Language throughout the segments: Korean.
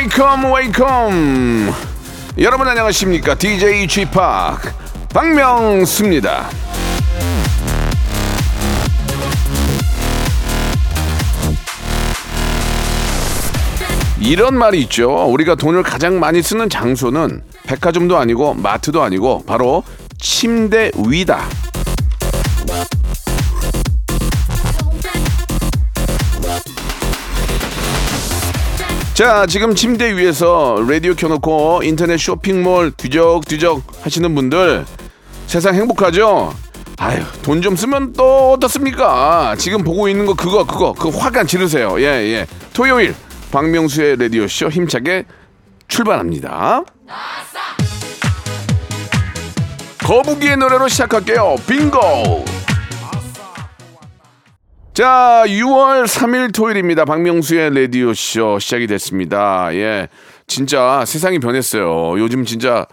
Wake up wake up. 여러분 안녕하십니까? DJ p 박명수입니다. 이런 말이 있죠. 우리가 돈을 가장 많이 쓰는 장소는 백화점도 아니고 마트도 아니고 바로 침대 위다 자, 지금 침대 위에서 라디오 켜놓고 인터넷 쇼핑몰 뒤적뒤적 하시는 분들 세상 행복하죠? 아유, 돈 좀 쓰면 또 어떻습니까? 지금 보고 있는 거 그거 그거 그 화관 지르세요. 예, 예. 토요일 박명수의 라디오 쇼 힘차게 출발합니다. 거북이의 노래로 시작할게요. 빙고. 자, 6월 3일 토요일입니다. 박명수의 라디오쇼 시작이 됐습니다. 예. 진짜 세상이 변했어요. 요즘 진짜,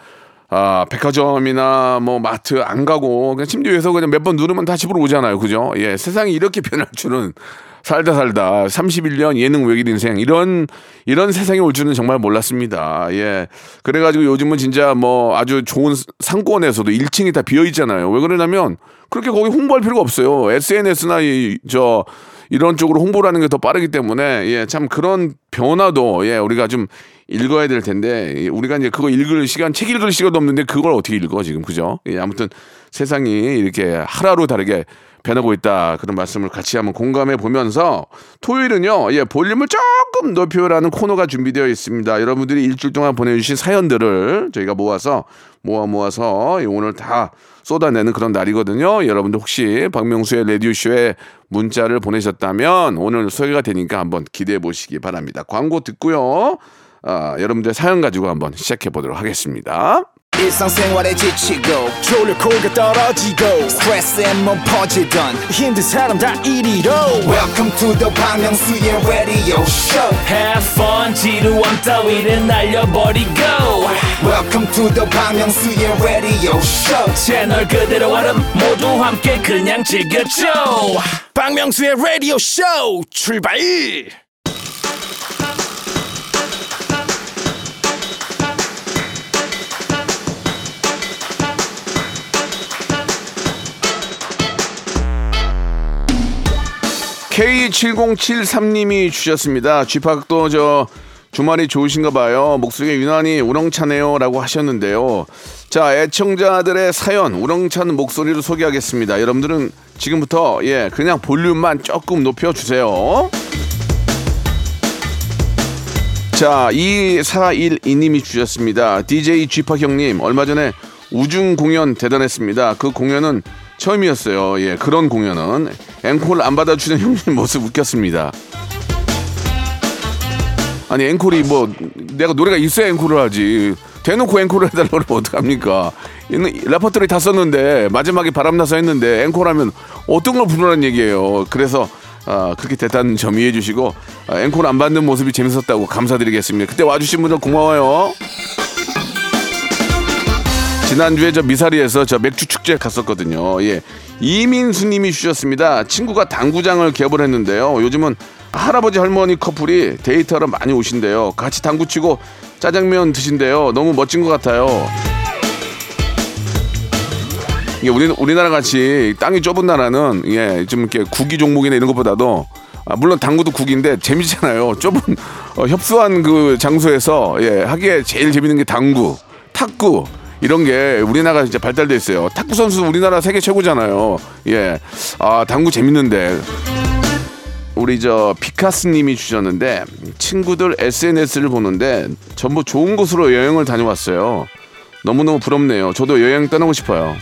아, 백화점이나 뭐 마트 안 가고 그냥 침대 위에서 그냥 몇 번 누르면 다 집으로 오잖아요. 그죠? 예. 세상이 이렇게 변할 줄은 살다 살다 31년 예능 외길 인생 이런 이런 세상이 올 줄은 정말 몰랐습니다. 예. 그래 가지고 요즘은 진짜 뭐 아주 좋은 상권에서도 1층이 다 비어 있잖아요. 왜 그러냐면 그렇게 거기 홍보할 필요가 없어요. SNS나 이 저 이런 쪽으로 홍보를 하는 게 더 빠르기 때문에 예, 참 그런 변화도 예, 우리가 좀 읽어야 될 텐데 예, 우리가 이제 그거 읽을 시간 책 읽을 시간도 없는데 그걸 어떻게 읽어 지금. 그죠? 예, 아무튼 세상이 이렇게 하루하루 다르게 변하고 있다. 그런 말씀을 같이 한번 공감해 보면서 토요일은요 예 볼륨을 조금 높여라는 코너가 준비되어 있습니다. 여러분들이 일주일 동안 보내주신 사연들을 저희가 모아서 모아 모아서 예, 오늘 다 쏟아내는 그런 날이거든요. 여러분들 혹시 박명수의 라디오 쇼에 문자를 보내셨다면 오늘 소개가 되니까 한번 기대해 보시기 바랍니다 광고 듣고요 아, 여러분들 사연 가지고 한번 시작해 보도록 하겠습니다. 일상생활에 지치고, 졸려 코가 떨어지고, 스트레스에 몸 퍼지던, 힘든 사람 다 이리로. welcome to the Bang Myung-soo's radio show Have fun, 지루함 따위를 날려버리고. welcome to the Bang Myung-soo's radio show 채널 그대로 얼음 모두 함께 그냥 즐겨줘. 박명수의 Radio Show 출발. K7073님이 주셨습니다. 쥐팍도 저 주말이 좋으신가 봐요. 목소리가 유난히 우렁차네요. 라고 하셨는데요. 자, 애청자들의 사연, 우렁찬 목소리로 소개하겠습니다. 여러분들은 지금부터, 예, 그냥 볼륨만 조금 높여주세요. 자, 2412님이 주셨습니다. DJ 쥐팍 형님, 얼마 전에 우중 공연 대단했습니다. 그 공연은 처음이었어요. 예, 그런 공연은. 앵콜 안 받아주는 형님 모습 웃겼습니다. 아니, 앵콜이 뭐, 내가 노래가 있어야 앵콜을 하지. 대놓고 앵콜을 해달라고 그러면 어떡합니까? 레퍼토리 다 썼는데, 마지막에 바람나서 했는데, 앵콜하면 어떤 걸 부르라는 얘기예요. 그래서, 아, 그렇게 됐다는 점 이해해 주시고, 아, 앵콜 안 받는 모습이 재밌었다고 감사드리겠습니다. 그때 와주신 분들 고마워요. 지난주에 저 미사리에서 저 맥주 축제 갔었거든요. 예. 이민수님이 주셨습니다. 친구가 당구장을 개업을 했는데요. 요즘은 할아버지 할머니 커플이 데이트하러 많이 오신대요. 같이 당구 치고 짜장면 드신대요. 너무 멋진 것 같아요. 이게 우리 우리나라 같이 땅이 좁은 나라는 예, 좀 이렇게 구기 종목이나 이런 것보다도 아, 물론 당구도 국인데 재밌잖아요. 좁은 어, 협소한 그 장소에서 예, 하기에 제일 재밌는 게 당구, 탁구 이런 게 우리나라가 진짜 발달돼 있어요. 탁구 선수 우리나라 세계 최고잖아요. 예, 아 당구 재밌는데 우리 저 피카스님이 주셨는데 친구들 SNS를 보는데 전부 좋은 곳으로 여행을 다녀왔어요. 너무너무 부럽네요. 저도 여행 떠나고 싶어요.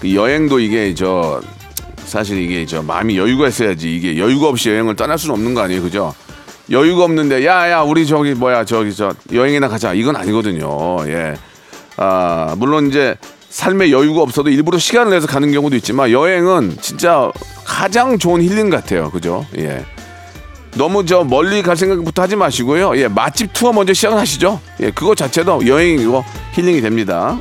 그 여행도 이게 저 사실 이게 저 마음이 여유가 있어야지 이게 여유가 없이 여행을 떠날 수는 없는 거 아니에요, 그죠? 여유가 없는데 야야 우리 저기 뭐야 저기 저 여행이나 가자 이건 아니거든요. 예. 아 물론 이제 삶에 여유가 없어도 일부러 시간을 내서 가는 경우도 있지만 여행은 진짜 가장 좋은 힐링 같아요. 그죠? 예. 너무 저 멀리 갈 생각부터 하지 마시고요. 예, 맛집 투어 먼저 시작을 하시죠. 예, 그거 자체도 여행이고 힐링이 됩니다.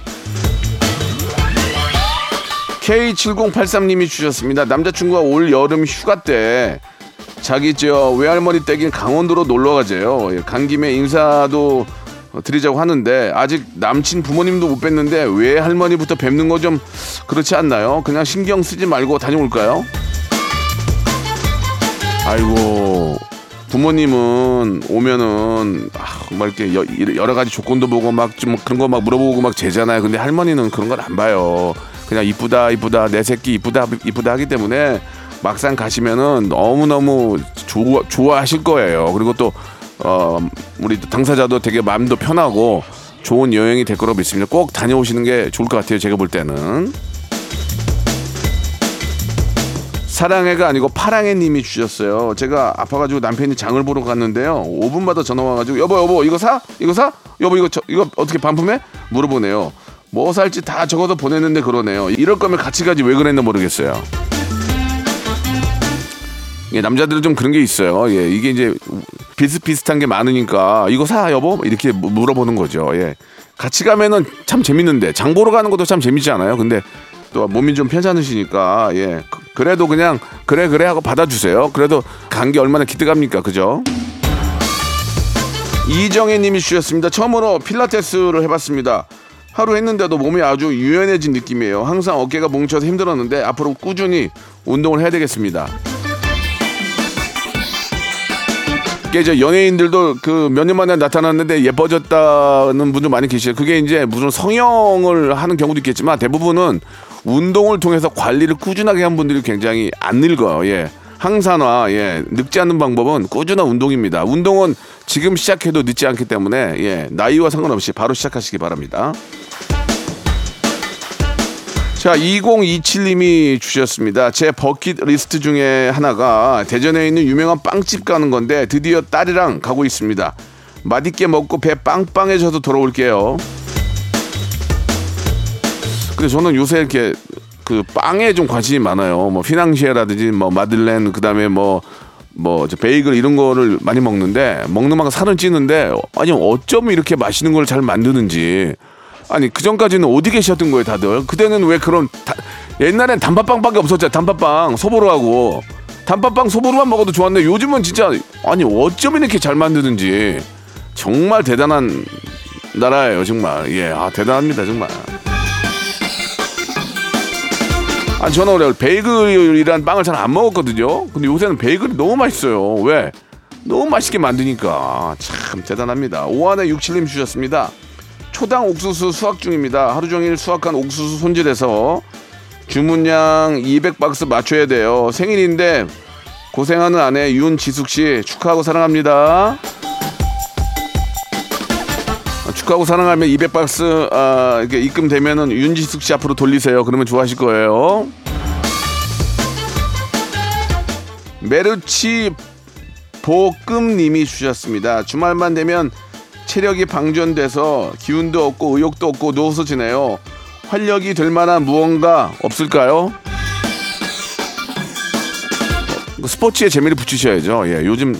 K7083님이 주셨습니다. 남자친구가 올 여름 휴가 때 자기 저 외할머니 댁인 강원도로 놀러 가재요. 예, 간 김에 인사도 드리자고 하는데 아직 남친 부모님도 못 뵀는데 외할머니부터 뵙는 거 좀 그렇지 않나요? 그냥 신경 쓰지 말고 다녀올까요? 아이고 부모님은 오면은 아, 막 이렇게 여, 여러 가지 조건도 보고 막 좀 그런 거 막 물어보고 막 재잖아요. 근데 할머니는 그런 걸 안 봐요. 그냥 이쁘다 이쁘다 내 새끼 이쁘다 이쁘다 하기 때문에 막상 가시면은 너무 너무 좋아 좋아하실 거예요. 그리고 또 어, 우리 당사자도 되게 마음도 편하고 좋은 여행이 될 거라고 믿습니다. 꼭 다녀오시는 게 좋을 것 같아요. 제가 볼 때는. 사랑해가 아니고 파랑해 님이 주셨어요. 제가 아파가지고 남편이 장을 보러 갔는데요. 5분마다 전화 와가지고 여보 여보 이거 사? 이거 사? 여보 이거 저, 이거 어떻게 반품해? 물어보네요. 뭐 살지 다 적어서 보냈는데 그러네요. 이럴 거면 같이 가지 왜 그랬나 모르겠어요. 예, 남자들은 좀 그런 게 있어요. 예, 이게 이제 비슷비슷한 게 많으니까 이거 사 여보 이렇게 물어보는 거죠. 예, 같이 가면은 참 재밌는데 장 보러 가는 것도 참 재밌지 않아요? 근데 또 몸이 좀 편찮으시니까 예, 그- 그래도 그냥 그래 그래 하고 받아주세요. 그래도 간 게 얼마나 기특합니까, 그죠? 이정혜님이 주셨습니다. 처음으로 필라테스를 해봤습니다. 하루 했는데도 몸이 아주 유연해진 느낌이에요. 항상 어깨가 뭉쳐서 힘들었는데 앞으로 꾸준히 운동을 해야 되겠습니다. 이게 이제 연예인들도 그 몇 년 만에 나타났는데 예뻐졌다는 분들 많이 계시죠. 그게 이제 무슨 성형을 하는 경우도 있겠지만 대부분은 운동을 통해서 관리를 꾸준하게 한 분들이 굉장히 안 늙어요. 예. 항산화, 예. 늙지 않는 방법은 꾸준한 운동입니다. 운동은 지금 시작해도 늦지 않기 때문에 예. 나이와 상관없이 바로 시작하시기 바랍니다. 자, 2027님이 주셨습니다. 제 버킷 리스트 중에 하나가 대전에 있는 유명한 빵집 가는 건데 드디어 딸이랑 가고 있습니다. 맛있게 먹고 배 빵빵해져서 돌아올게요. 근데 저는 요새 이렇게 그 빵에 좀 관심이 많아요. 뭐 피낭시에라든지 뭐 마들렌 그다음에 뭐 뭐저 베이글 이런 거를 많이 먹는데 먹는 만큼 살은 찌는데 아니 어쩜 이렇게 맛있는 걸 잘 만드는지 아니 그 전까지는 어디 계셨던 거예요 다들? 그때는 왜 그런 다- 옛날엔 단팥빵밖에 없었잖아요 단팥빵 소보로하고. 단팥빵 소보로만 먹어도 좋았는데 요즘은 진짜 아니 어쩜 이렇게 잘 만드는지. 정말 대단한 나라예요 정말. 예아 대단합니다 정말. 아 저는 원래 베이글이란 빵을 잘 안 먹었거든요. 근데 요새는 베이글이 너무 맛있어요. 왜? 너무 맛있게 만드니까. 참 대단합니다. 오한의 육칠님 주셨습니다 초당 옥수수 수확 중입니다. 하루 종일 수확한 옥수수 손질해서 주문량 200박스 맞춰야 돼요. 생일인데 고생하는 아내 윤지숙 씨 축하하고 사랑합니다. 아, 축하하고 사랑하면 200박스 아, 이렇게 입금되면은 윤지숙 씨 앞으로 돌리세요. 그러면 좋아하실 거예요. 메르치 보금님이 주셨습니다. 주말만 되면 체력이 방전돼서 기운도 없고 의욕도 없고 누워서 지내요. 활력이 될 만한 무언가 없을까요? 어, 스포츠에 재미를 붙이셔야죠. 예, 요즘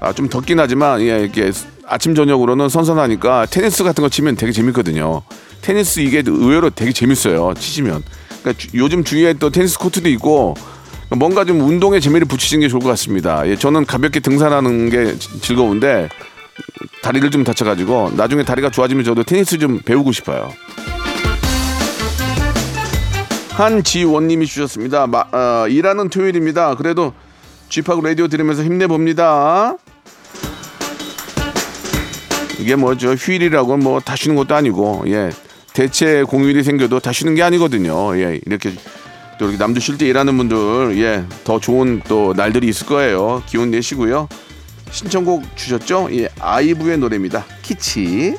아, 좀 덥긴 하지만 예, 이렇게 아침 저녁으로는 선선하니까 테니스 같은 거 치면 되게 재밌거든요. 테니스 이게 의외로 되게 재밌어요. 치시면. 그러니까 주- 요즘 주위에 또 테니스 코트도 있고 뭔가 좀 운동에 재미를 붙이시는 게 좋을 것 같습니다. 예, 저는 가볍게 등산하는 게 지- 즐거운데 다리를 좀 다쳐가지고 나중에 다리가 좋아지면 저도 테니스 좀 배우고 싶어요. 한지원님이 주셨습니다. 마- 어, 일하는 토요일입니다. 그래도 쥐파고 라디오 들으면서 힘내봅니다. 이게 뭐죠? 휴일이라고 뭐 다 쉬는 것도 아니고 예 대체 공휴일이 생겨도 다 쉬는 게 아니거든요. 예 이렇게 또 이렇게 남도 쉴 때 일하는 분들 예 더 좋은 또 날들이 있을 거예요. 기운 내시고요. 신청곡 주셨죠? 예 아이브의 노래입니다. 키치.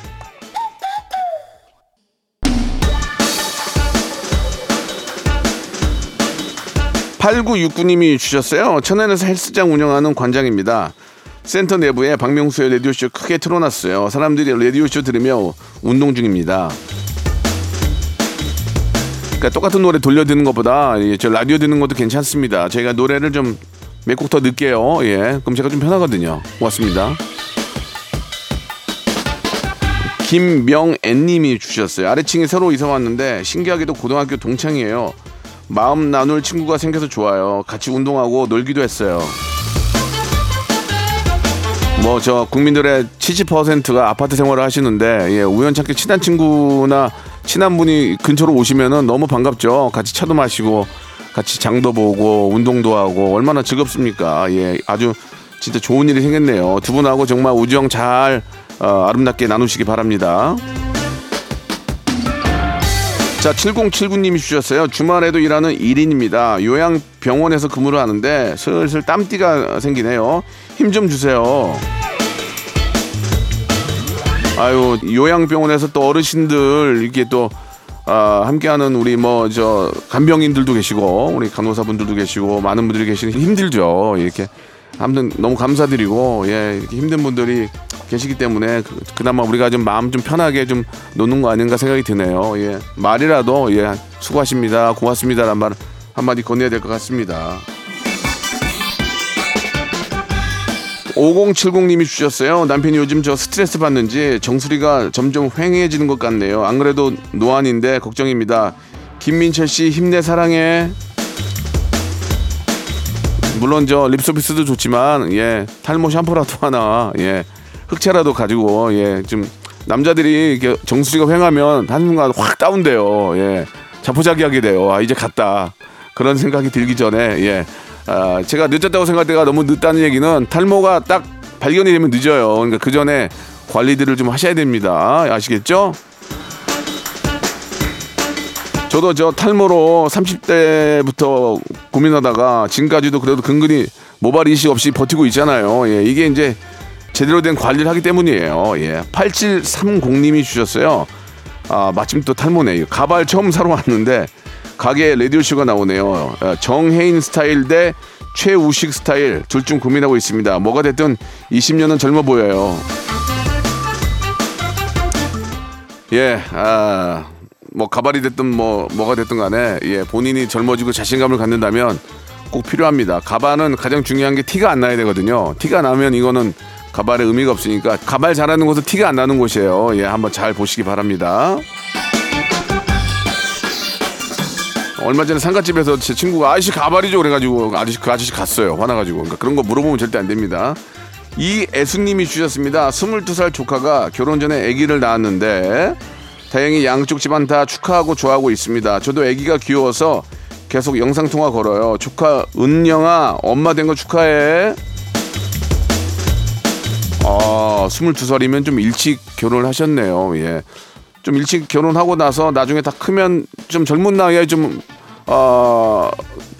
8969님이 주셨어요. 천안에서 헬스장 운영하는 관장입니다. 센터 내부에 박명수의 라디오쇼 크게 틀어놨어요. 사람들이 라디오쇼 들으며 운동 중입니다. 그러니까 똑같은 노래 돌려 듣는 것보다 예, 저 라디오 듣는 것도 괜찮습니다. 저희가 노래를 좀 몇 곡 더 넣을게요. 예. 그럼 제가 좀 편하거든요. 고맙습니다. 김명앤님이 주셨어요. 아래층에 새로 이사 왔는데 신기하게도 고등학교 동창이에요. 마음 나눌 친구가 생겨서 좋아요. 같이 운동하고 놀기도 했어요. 뭐 저 국민들의 70%가 아파트 생활을 하시는데 예, 우연찮게 친한 친구나 친한 분이 근처로 오시면은 너무 반갑죠. 같이 차도 마시고 같이 장도 보고 운동도 하고 얼마나 즐겁습니까? 예, 아주 진짜 좋은 일이 생겼네요. 두 분하고 정말 우정 잘 어, 아름답게 나누시기 바랍니다. 자, 7079님이 주셨어요. 주말에도 일하는 1인입니다. 요양병원에서 근무를 하는데 슬슬 땀띠가 생기네요. 힘 좀 주세요. 아유, 요양병원에서 또 어르신들 이렇게 또 아, 함께하는 우리 뭐 저 간병인들도 계시고 우리 간호사분들도 계시고 많은 분들이 계시는 힘들죠. 이렇게 아무튼 너무 감사드리고 예 이렇게 힘든 분들이 계시기 때문에 그, 그나마 우리가 좀 마음 좀 편하게 좀 놓는 거 아닌가 생각이 드네요. 예 말이라도 예 수고하십니다 고맙습니다란 말 한마디 건네야 될 것 같습니다. 5070님이 주셨어요. 남편이 요즘 저 스트레스 받는지 정수리가 점점 휑해지는 것 같네요. 안 그래도 노안인데 걱정입니다. 김민철 씨 힘내 사랑해. 물론 저 립서비스도 좋지만 예 탈모 샴푸라도 하나 예 흑채라도 가지고 예좀 남자들이 이렇게 정수리가 휑하면 한순간 확 다운돼요. 예 자포자기하게 돼요. 아 이제 갔다 그런 생각이 들기 전에 예 아, 제가 늦었다고 생각할 때가 너무 늦다는 얘기는 탈모가 딱 발견이 되면 늦어요. 그러니까 그 전에 관리들을 좀 하셔야 됩니다. 아시겠죠? 저도 저 탈모로 30대부터 고민하다가 지금까지도 그래도 근근히 모발 이식 없이 버티고 있잖아요. 예, 이게 이제 제대로 된 관리를 하기 때문이에요. 예. 8730님이 주셨어요. 아, 마침 또 탈모네. 가발 처음 사러 왔는데 가게 라디오 쇼가 나오네요. 아, 정혜인 스타일 대 최우식 스타일 둘 중 고민하고 있습니다. 뭐가 됐든 20년은 젊어 보여요. 예, 아, 뭐 가발이 됐든 뭐 뭐가 됐든 간에 예, 본인이 젊어지고 자신감을 갖는다면 꼭 필요합니다. 가발은 가장 중요한 게 티가 안 나야 되거든요. 티가 나면 이거는 가발의 의미가 없으니까 가발 잘하는 곳은 티가 안 나는 곳이에요. 예, 한번 잘 보시기 바랍니다. 얼마 전에 상가집에서 제 친구가 아저씨 가발이죠? 그래가지고 아저씨 그 아저씨 갔어요. 화나가지고. 그러니까 그런 거 물어보면 절대 안 됩니다. 이 애수님이 주셨습니다. 22살 조카가 결혼 전에 아기를 낳았는데 다행히 양쪽 집안 다 축하하고 좋아하고 있습니다. 저도 아기가 귀여워서 계속 영상통화 걸어요. 조카 은영아 엄마 된 거 축하해. 아 22살이면 좀 일찍 결혼을 하셨네요. 예. 좀 일찍 결혼하고 나서 나중에 다 크면 좀 젊은 나이에 좀, 어,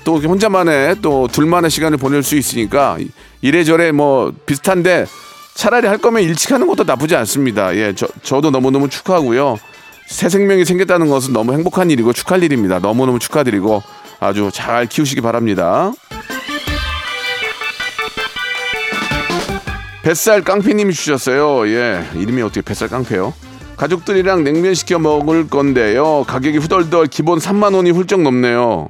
또 혼자만의 또 둘만의 시간을 보낼 수 있으니까 이래저래 뭐 비슷한데 차라리 할 거면 일찍 하는 것도 나쁘지 않습니다. 예, 저, 저도 너무너무 축하하고요. 새 생명이 생겼다는 것은 너무 행복한 일이고 축하할 일입니다. 너무너무 축하드리고 아주 잘 키우시기 바랍니다. 뱃살 깡패님이 주셨어요. 예, 이름이 어떻게 뱃살 깡패요? 가족들이랑 냉면 시켜 먹을 건데요. 가격이 후덜덜 기본 3만 원이 훌쩍 넘네요.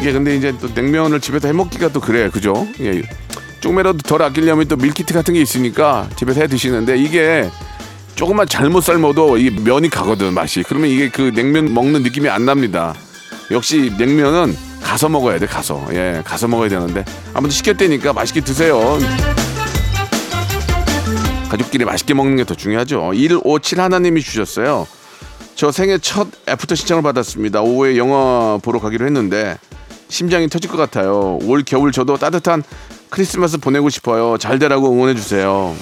이게 근데 이제 또 냉면을 집에서 해 먹기가 또 그래, 그죠? 예. 조금이라도 덜 아끼려면 또 밀키트 같은 게 있으니까 집에서 해 드시는데 이게 조금만 잘못 삶아도 이 면이 가거든 맛이. 그러면 이게 그 냉면 먹는 느낌이 안 납니다. 역시 냉면은 가서 먹어야 돼, 가서. 예, 가서 먹어야 되는데 아무튼 시켰대니까 맛있게 드세요. 가족끼리 맛있게 먹는 게 더 중요하죠. 157 하나님이 주셨어요. 저 생애 첫 애프터 신청을 받았습니다. 오후에 영화 보러 가기로 했는데 심장이 터질 것 같아요. 올 겨울 저도 따뜻한 크리스마스 보내고 싶어요. 잘 되라고 응원해 주세요.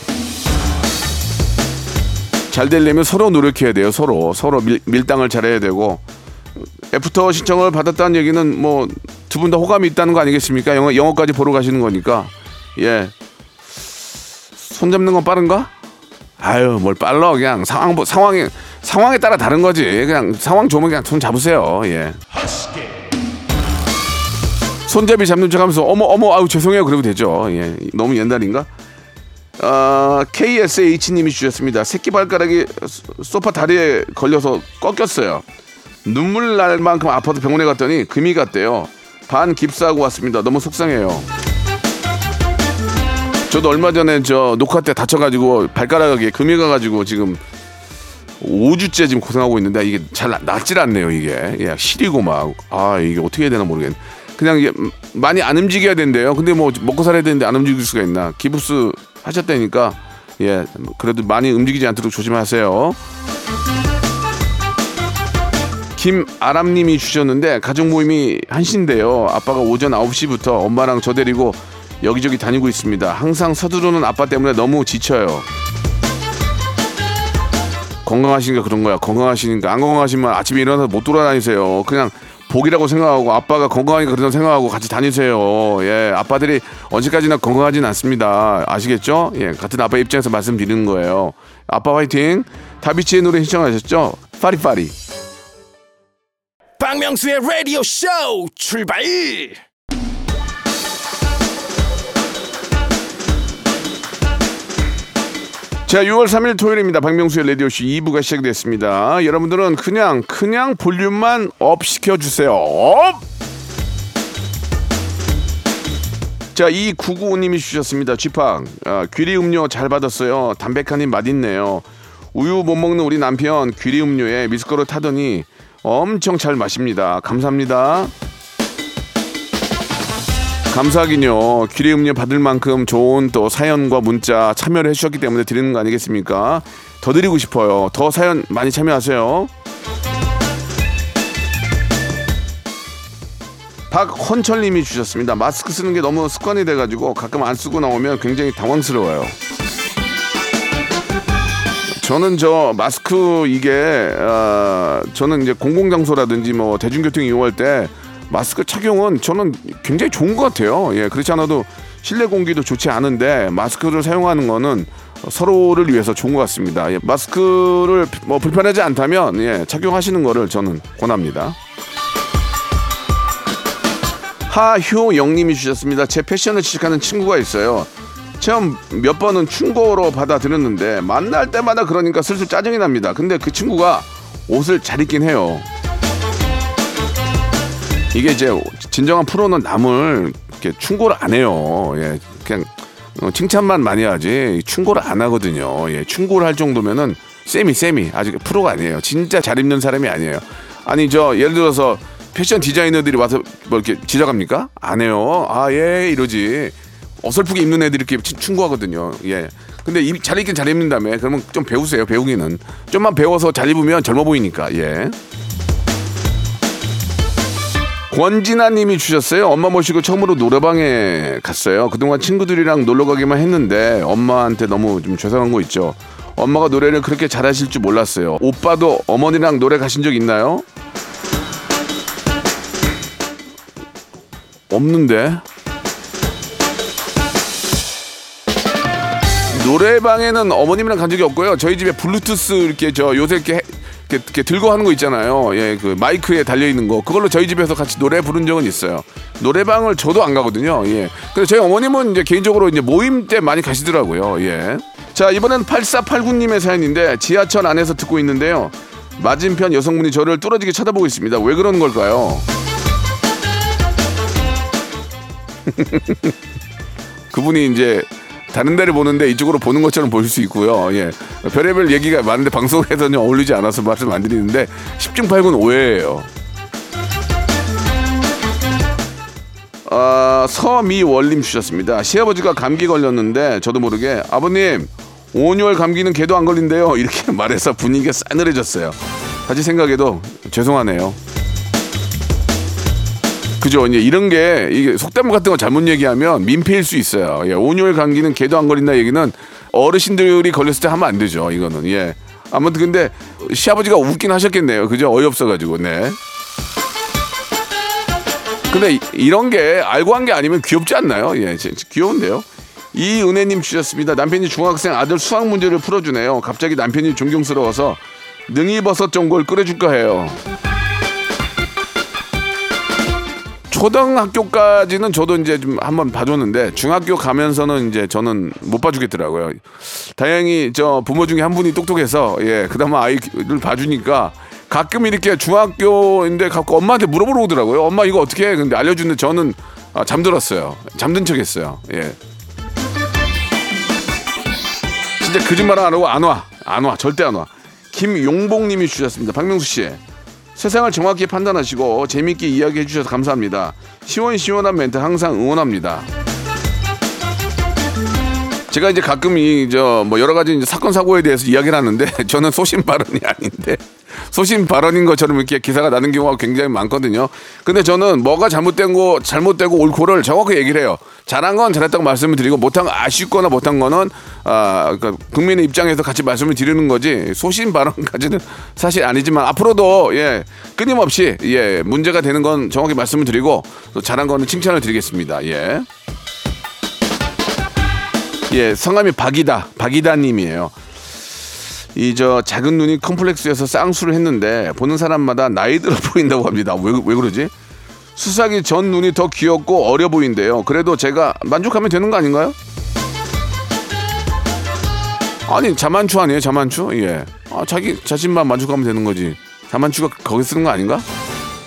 잘 되려면 서로 노력해야 돼요. 서로 서로 밀, 밀당을 잘해야 되고 애프터 신청을 받았다는 얘기는 뭐 두 분 다 호감이 있다는 거 아니겠습니까? 영화 영화까지 보러 가시는 거니까 예 손 잡는 건 빠른가? 아유 뭘 빨라. 그냥 상황 상황에 상황에 따라 다른 거지. 그냥 상황 좋으면 그냥 손 잡으세요. 예. 손잡이 잡는 척하면서 어머 어머 아유 죄송해요. 그러면 되죠. 예. 너무 옛날인가? 어, KSH님이 주셨습니다. 새끼 발가락이 소파 다리에 걸려서 꺾였어요. 눈물 날 만큼 아파서 병원에 갔더니 금이 갔대요. 반 깁스하고 왔습니다. 너무 속상해요. 저도 얼마 전에 저 녹화 때 다쳐가지고 발가락에 금이 가가지고 지금 5주째 지금 고생하고 있는데 이게 잘 나- 낫질 않네요 이게. 예, 시리고 막. 아 이게 어떻게 해야 되나 모르겠네. 그냥 이게 음, 많이 안 움직여야 된대요. 근데 뭐 먹고 살아야 되는데 안 움직일 수가 있나. 기부스 하셨다니까. 예 그래도 많이 움직이지 않도록 조심하세요. 김아람님이 주셨는데 가족 모임이 한시인데요. 아빠가 오전 9시부터 엄마랑 저 데리고 여기저기 다니고 있습니다 항상 서두르는 아빠 때문에 너무 지쳐요 건강하시니까 그런 거야. 건강하시니까 안 건강하시면 아침에 일어나서 못 돌아다니세요. 그냥 복이라고 생각하고 아빠가 건강하니까 그런 생각하고 같이 다니세요. 예, 아빠들이 언제까지나 건강하진 않습니다. 아시겠죠? 예, 같은 아빠 입장에서 말씀드리는 거예요. 아빠 화이팅. 다비치의 노래 신청하셨죠? 파리파리. 박명수의 라디오 쇼 출발 자, 6월 3일 토요일입니다. 박명수의 라디오쇼 2부가 시작됐습니다. 여러분들은 그냥, 그냥 볼륨만 up 시켜주세요. Up! 자, 이 995님이 주셨습니다. 쥐팡, 아, 귀리 음료 잘 받았어요. 담백하니 맛있네요. 우유 못 먹는 우리 남편 귀리 음료에 미숫가루 타더니 엄청 잘 마십니다. 감사합니다. 감사하긴요. 귀리 음료 받을 만큼 좋은 또 사연과 문자 참여를 해주셨기 때문에 드리는 거 아니겠습니까? 더 드리고 싶어요. 더 사연 많이 참여하세요. 박헌철님이 주셨습니다. 마스크 쓰는 게 너무 습관이 돼가지고 가끔 안 쓰고 나오면 굉장히 당황스러워요. 저는 저 마스크 이게 어, 저는 이제 공공장소라든지 뭐 대중교통 이용할 때 마스크 착용은 저는 굉장히 좋은 것 같아요. 예, 그렇지 않아도 실내 공기도 좋지 않은데 마스크를 사용하는 거는 서로를 위해서 좋은 것 같습니다. 예, 마스크를 뭐 불편하지 않다면 예, 착용하시는 거를 저는 권합니다. 하효영님이 주셨습니다. 제 패션을 지식하는 친구가 있어요. 처음 몇 번은 충고로 받아들였는데 만날 때마다 그러니까 슬슬 짜증이 납니다. 근데 그 친구가 옷을 잘 입긴 해요. 이게 이제 진정한 프로는 남을 이렇게 충고를 안 해요. 예, 그냥 어, 칭찬만 많이 하지 충고를 안 하거든요. 예, 충고를 할 정도면은 세미 세미 아직 프로가 아니에요. 진짜 잘 입는 사람이 아니에요. 아니 저 예를 들어서 패션 디자이너들이 와서 뭐 이렇게 지적합니까? 안 해요. 아 예 이러지. 어설프게 입는 애들이 이렇게 치- 충고하거든요. 예. 근데 입, 잘 입긴 잘 입는다며. 그러면 좀 배우세요. 배우기는. 좀만 배워서 잘 입으면 젊어 보이니까. 예. 권진아 님이 주셨어요. 엄마 모시고 처음으로 노래방에 갔어요. 그동안 친구들이랑 놀러 가기만 했는데 엄마한테 너무 좀 죄송한 거 있죠. 엄마가 노래를 그렇게 잘하실 줄 몰랐어요. 오빠도 어머니랑 노래 가신 적 있나요? 없는데. 노래방에는 어머님이랑 간 적이 없고요. 저희 집에 블루투스 이렇게 저 요새 이렇게, 해- 이렇게, 이렇게 들고 하는 거 있잖아요. 예, 그 마이크에 달려 있는 거. 그걸로 저희 집에서 같이 노래 부른 적은 있어요. 노래방을 저도 안 가거든요. 예. 근데 저희 어머님은 이제 개인적으로 이제 모임 때 많이 가시더라고요. 예. 자, 이번엔 8489님의 사연인데 지하철 안에서 듣고 있는데요. 맞은편 여성분이 저를 뚫어지게 쳐다보고 있습니다. 왜 그러는 걸까요? 그분이 이제 다른 데를 보는데 이쪽으로 보는 것처럼 보일 수 있고요. 예. 별의별 얘기가 많은데 방송에서는 어울리지 않아서 말씀 안 드리는데 10중 8군 오해예요. 아, 서미월님 주셨습니다. 시아버지가 감기 걸렸는데 저도 모르게 아버님 온열 감기는 개도 안 걸린대요. 이렇게 말해서 분위기가 싸늘해졌어요. 다시 생각해도 죄송하네요. 그죠? 이제 이런 게 이게 속담 같은 거 잘못 얘기하면 민폐일 수 있어요. 예, 온열 감기는 개도 안 걸린다 얘기는 어르신들이 걸렸을 때 하면 안 되죠. 이거는 예. 아무튼 근데 시아버지가 웃긴 하셨겠네요. 그죠? 어이없어가지고 네. 근데 이- 이런 게 알고 한 게 아니면 귀엽지 않나요? 예, 진- 귀여운데요. 이은혜님 주셨습니다. 남편이 중학생 아들 수학 문제를 풀어주네요. 갑자기 남편이 존경스러워서 능이버섯 전골 끓여줄까 해요. 초등학교까지는 저도 이제 좀 한번 봐줬는데 중학교 가면서는 이제 저는 못 봐주겠더라고요. 다행히 저 부모 중에 한 분이 똑똑해서 예 그나마 아이를 봐주니까 가끔 이렇게 중학교인데 갖고 엄마한테 물어보러 오더라고요. 엄마 이거 어떻게 해? 근데 알려주는데 저는 아, 잠들었어요. 잠든 척했어요. 예. 진짜 거짓말 안 하고 안 와. 안 와. 절대 안 와. 김용봉 님이 주셨습니다. 박명수 씨. 세상을 정확히 판단하시고 재밌게 이야기해 주셔서 감사합니다. 시원시원한 멘트 항상 응원합니다. 제가 이제 가끔 이 저 뭐 여러 가지 사건 사고에 대해서 이야기를 하는데 저는 소신 발언이 아닌데 소신 발언인 것처럼 이렇게 기사가 나는 경우가 굉장히 많거든요. 근데 저는 뭐가 잘못된 거 잘못되고 옳고를 정확히 얘기를 해요. 잘한 건 잘했다고 말씀을 드리고 못한 거 아쉽거나 못한 거는 아 그러니까 국민의 입장에서 같이 말씀을 드리는 거지 소신 발언까지는 사실 아니지만 앞으로도 예 끊임없이 예 문제가 되는 건 정확히 말씀을 드리고 또 잘한 거는 칭찬을 드리겠습니다. 예. 예, 성함이 박이다. 박이다 님이에요. 이 저 작은 눈이 컴플렉스에서 쌍수를 했는데 보는 사람마다 나이 들어 보인다고 합니다. 왜, 왜 그러지? 수사기 전 눈이 더 귀엽고 어려 보인대요. 그래도 제가 만족하면 되는 거 아닌가요? 아니 자만추 아니에요 자만추? 예. 아, 자기 자신만 만족하면 되는 거지. 자만추가 거기 쓰는 거 아닌가?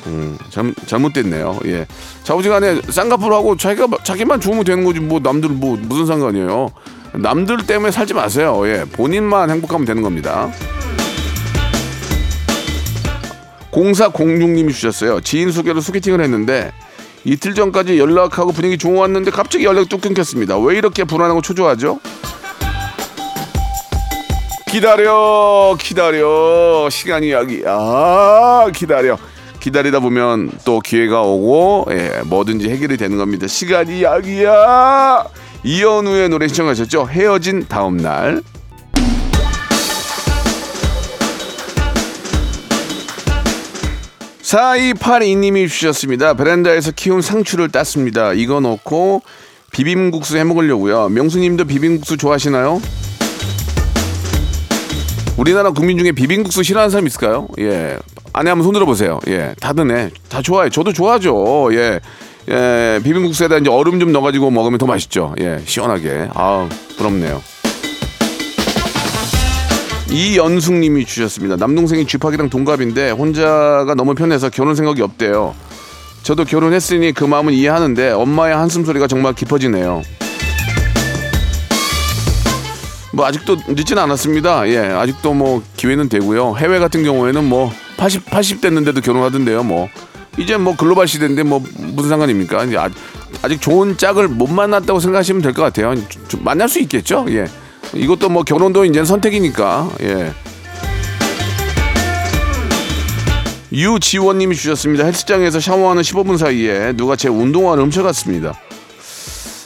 음, 잘, 잘못됐네요. 예. 자우지간에 쌍꺼풀 하고 자기가 자기만 좋으면 되는 거지 뭐 남들 뭐 무슨 상관이에요. 남들 때문에 살지 마세요. 예. 본인만 행복하면 되는 겁니다. 0406님이 주셨어요. 지인 소개로 소개팅을 했는데 이틀 전까지 연락하고 분위기 좋았는데 갑자기 연락이 뚝 끊겼습니다. 왜 이렇게 불안하고 초조하죠? 기다려, 기다려. 시간이 여기. 아, 기다려. 기다리다 보면 또 기회가 오고 예, 뭐든지 해결이 되는 겁니다. 시간이 약이야. 이현우의 노래 신청하셨죠? 헤어진 다음 날. 4282님이 주셨습니다. 베란다에서 키운 상추를 땄습니다. 이거 넣고 비빔국수 해 먹으려고요. 명수님도 비빔국수 좋아하시나요? 우리나라 국민 중에 비빔국수 싫어하는 사람 있을까요? 예. 안에 한번 손들어 보세요. 예. 다 드네. 다 좋아해. 저도 좋아하죠. 예. 예. 비빔국수에다 이제 얼음 좀 넣어가지고 먹으면 더 맛있죠. 예. 시원하게. 아우, 부럽네요. 이연숙님이 주셨습니다. 남동생이 쥐팍이랑 동갑인데 혼자가 너무 편해서 결혼 생각이 없대요. 저도 결혼했으니 그 마음은 이해하는데 엄마의 한숨 소리가 정말 깊어지네요. 뭐 아직도 늦지는 않았습니다. 예, 아직도 뭐 기회는 되고요. 해외 같은 경우에는 뭐 80, 80 됐는데도 결혼하던데요. 뭐 이제 뭐 글로벌 시대인데 뭐 무슨 상관입니까? 이제 아, 아직 좋은 짝을 못 만났다고 생각하시면 될 것 같아요. 좀 만날 수 있겠죠. 예, 이것도 뭐 결혼도 이제 선택이니까. 예. 유지원님이 주셨습니다. 헬스장에서 샤워하는 15분 사이에 누가 제 운동화를 훔쳐갔습니다.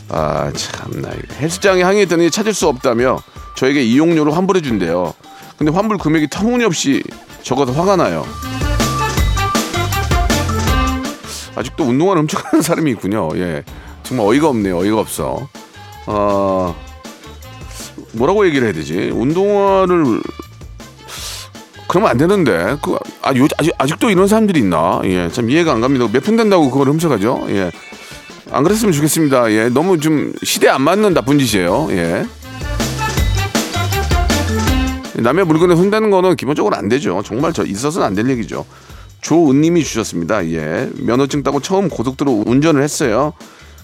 아 참나 헬스장에 항의했더니 찾을 수 없다며 저에게 이용료를 환불해 준대요. 근데 환불 금액이 터무니없이 적어서 화가 나요. 아직도 운동화를 훔쳐가는 사람이 있군요. 예, 정말 어이가 없네요. 어이가 없어. 어, 뭐라고 얘기를 해야 되지? 운동화를 그러면 안 되는데 그 아, 요, 아직 아직도 이런 사람들이 있나? 예, 참 이해가 안 갑니다. 몇 푼 된다고 그걸 훔쳐가죠? 예, 안 그랬으면 좋겠습니다. 예, 너무 좀 시대 안 맞는 나쁜 짓이에요. 예. 남의 물건에 손대는 거는 기본적으로 안 되죠. 정말 저 있어서는 안 될 얘기죠. 조은님이 주셨습니다. 예, 면허증 따고 처음 고속도로 운전을 했어요.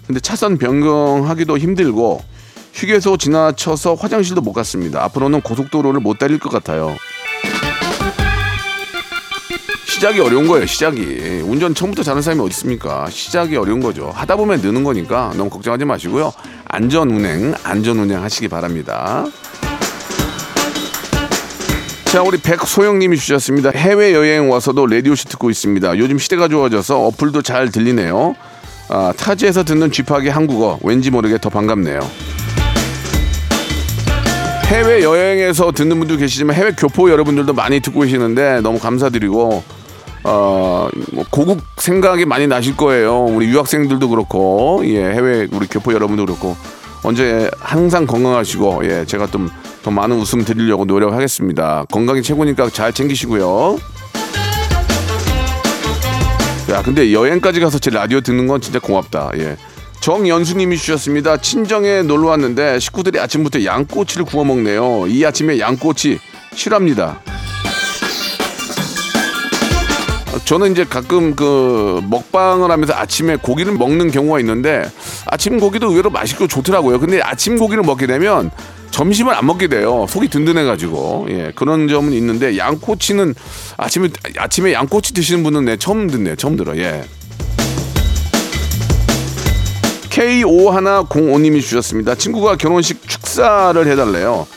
근데 차선 변경하기도 힘들고 휴게소 지나쳐서 화장실도 못 갔습니다. 앞으로는 고속도로를 못 달릴 것 같아요. 시작이 어려운 거예요. 시작이 운전 처음부터 잘하는 사람이 어디 있습니까? 시작이 어려운 거죠. 하다 보면 느는 거니까 너무 걱정하지 마시고요. 안전 운행, 안전 운행 하시기 바랍니다. 자, 우리 백소영님이 주셨습니다. 해외 여행 와서도 라디오시 듣고 있습니다. 요즘 시대가 좋아져서 어플도 잘 들리네요. 아, 타지에서 듣는 쥐파기 한국어 왠지 모르게 더 반갑네요. 해외 여행에서 듣는 분도 계시지만 해외 교포 여러분들도 많이 듣고 계시는데 너무 감사드리고 어, 뭐 고국 생각이 많이 나실 거예요. 우리 유학생들도 그렇고 예, 해외 우리 교포 여러분도 그렇고 언제 항상 건강하시고 예, 제가 좀 더 많은 웃음 드리려고 노력하겠습니다. 건강이 최고니까 잘 챙기시고요. 야, 근데 여행까지 가서 제 라디오 듣는 건 진짜 고맙다. 예. 정연수님이 주셨습니다. 친정에 놀러 왔는데 식구들이 아침부터 양꼬치를 구워 먹네요. 이 아침에 양꼬치 싫어합니다. 저는 이제 가끔 그 먹방을 하면서 아침에 고기를 먹는 경우가 있는데 아침 고기도 의외로 맛있고 좋더라고요. 근데 아침 고기를 먹게 되면 점심을 안 먹게 돼요. 속이 든든해가지고 예 그런 점은 있는데 양꼬치는 아침에 아침에 양꼬치 드시는 분은 네 처음 듣네요. 처음 들어 예. K5105님이 주셨습니다. 친구가 결혼식 축사를 해달래요.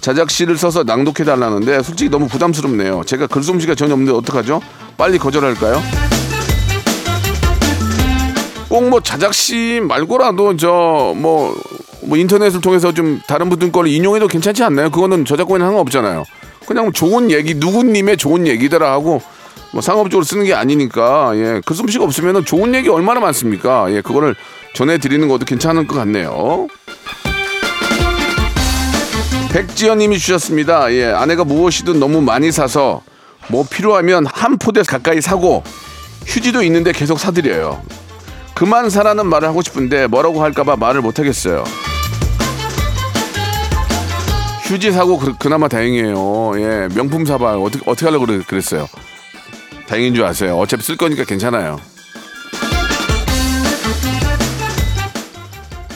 자작시를 써서 낭독해달라는데 솔직히 너무 부담스럽네요. 제가 글솜씨가 전혀 없는데 어떡하죠? 빨리 거절할까요? 꼭 뭐 자작시 말고라도 저 뭐 뭐 인터넷을 통해서 좀 다른 분들 거를 인용해도 괜찮지 않나요? 그거는 저작권에 상관없잖아요. 그냥 좋은 얘기 누구님의 좋은 얘기더라 하고 뭐 상업적으로 쓰는 게 아니니까 예 글솜씨가 없으면 좋은 얘기 얼마나 많습니까? 예 그거를 전해드리는 것도 괜찮을 것 같네요. 백지연님이 주셨습니다. 예 아내가 무엇이든 너무 많이 사서 뭐 필요하면 한 포대 가까이 사고 휴지도 있는데 계속 사드려요. 그만 사라는 말을 하고 싶은데 뭐라고 할까봐 말을 못 하겠어요. 휴지 사고 그, 나마 다행이에요. 예, 명품 사봐요. 어떻게 어떻게 하려고 그랬- 그랬어요? 다행인 줄 아세요. 어차피 쓸 거니까 괜찮아요.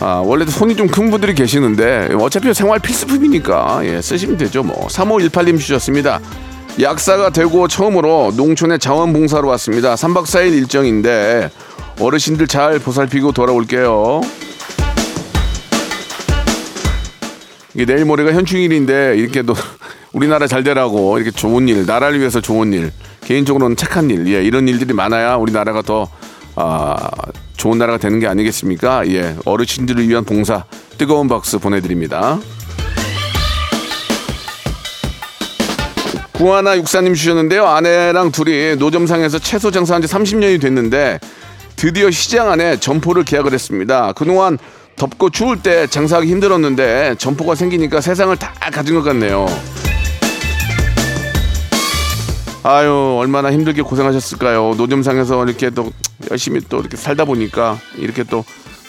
아, 원래도 손이 좀 큰 분들이 계시는데 어차피 생활 필수품이니까 예, 쓰시면 되죠. 뭐 3518님 주셨습니다. 약사가 되고 처음으로 농촌에 자원봉사로 왔습니다. 3박 4일 일정인데 어르신들 잘 보살피고 돌아올게요. 이게 내일 모레가 현충일인데 이렇게 또 우리나라 잘 되라고 이렇게 좋은 일, 나라를 위해서 좋은 일, 개인적으로는 착한 일, 예, 이런 일들이 많아야 우리나라가 더 아, 좋은 나라가 되는 게 아니겠습니까? 예, 어르신들을 위한 봉사 뜨거운 박수 보내드립니다. 구하나 육사님 주셨는데요. 아내랑 둘이 노점상에서 채소 장사한 지 30년이 됐는데 드디어 시장 안에 점포를 계약을 했습니다. 그동안 덥고 추울 때 장사하기 힘들었는데 점포가 생기니까 세상을 다 가진 것 같네요. 아유 얼마나 힘들게 고생하셨을까요. 노점상에서 이렇게 또 열심히 또 이렇게 살다 보니까 이렇게 또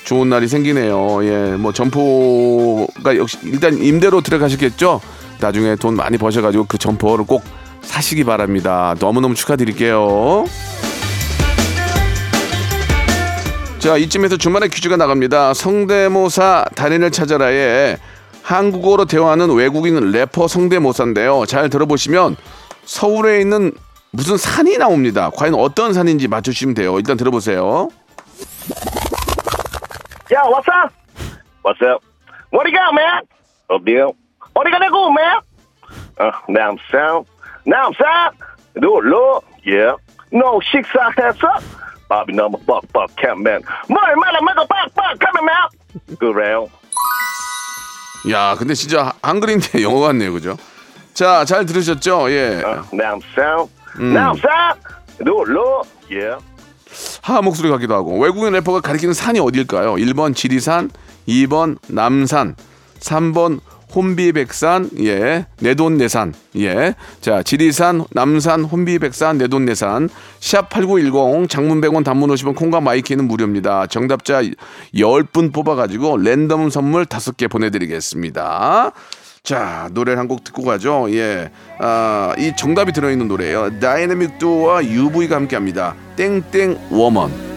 좋은 날이 생기네요. 예, 뭐 점포가 역시 일단 임대로 들어가셨겠죠. 나중에 돈 많이 버셔가지고 그 점포를 꼭 사시기 바랍니다. 너무너무 축하드릴게요. 자, 이쯤에서 주말에 퀴즈가 나갑니다. 성대모사 달인을 찾아라에 한국어로 대화하는 외국인 래퍼 성대모사인데요. 잘 들어보시면 서울에 있는 무슨 산이 나옵니다. 과연 어떤 산인지 맞추시면 돼요. 일단 들어보세요. Yo, what's up? What's up? What do you got, man? Oh, deal. 어디 가냐고, man? Uh, now I'm sound. Now I'm sound. Do it, Lord. Yeah. No, 식사했어? Bobby number buck buck camp man. 뭘 말아 먹어 man. Good round. 야, 근데 진짜 한글인데 영어 같네요. 그죠? 자, 잘 들으셨죠? 예. Uh, 남산. 남산으로. Yeah. 하하 목소리 같기도 하고 외국인 래퍼가 가리키는 산이 어딜까요? 1번 지리산, 2번 남산, 3번 혼비백산, 예, 내돈내산, 예. 자, 지리산, 남산, 혼비백산, 내돈내산, 샵 8910, 장문 100원, 단문 50원, 콩과 마이키는 무료입니다. 정답자 10분 뽑아가지고 랜덤 선물 5개 보내드리겠습니다. 자, 노래를 한 곡 듣고 가죠. 예. 아, 이 정답이 들어있는 노래예요. 다이내믹 듀오와 UV가 함께 합니다. 땡땡 woman.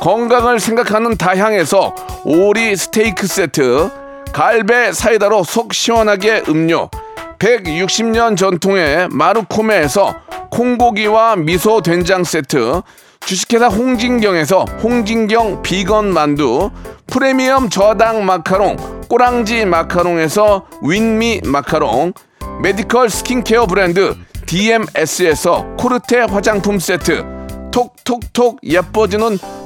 건강을 생각하는 다향에서 오리 스테이크 세트 갈배 사이다로 속 시원하게 음료 160년 전통의 마루코메에서 콩고기와 미소 된장 세트, 주식회사 홍진경에서 홍진경 비건 만두, 프리미엄 저당 마카롱, 꼬랑지 마카롱에서 윈미 마카롱, 메디컬 스킨케어 브랜드 DMS에서 코르테 화장품 세트, 톡톡톡 예뻐지는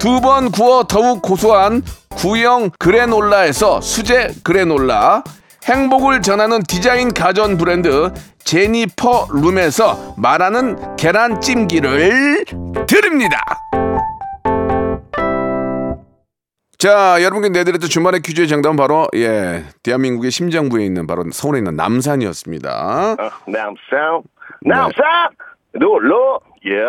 두 번 구워 더욱 고소한 구형 그래놀라에서 수제 그래놀라, 행복을 전하는 디자인 가전 브랜드 제니퍼 룸에서 말하는 계란찜기를 드립니다. 자, 여러분께 내드렸던 주말의 퀴즈의 정답은 바로 예, 대한민국의 심장부에 있는 바로 서울에 있는 남산이었습니다. 어, 남산, 남산, 놀러, 예.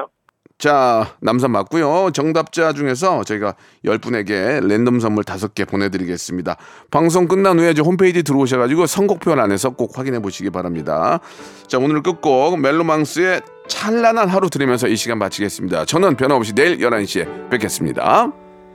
자, 남산 맞고요. 정답자 중에서 저희가 10분에게 랜덤 선물 5개 보내드리겠습니다. 방송 끝난 후에 저 홈페이지 들어오셔가지고 선곡표 안에서 꼭 확인해 보시기 바랍니다. 자, 오늘 끝곡 멜로망스의 찬란한 하루 들으면서 이 시간 마치겠습니다. 저는 변함없이 내일 11시에 뵙겠습니다.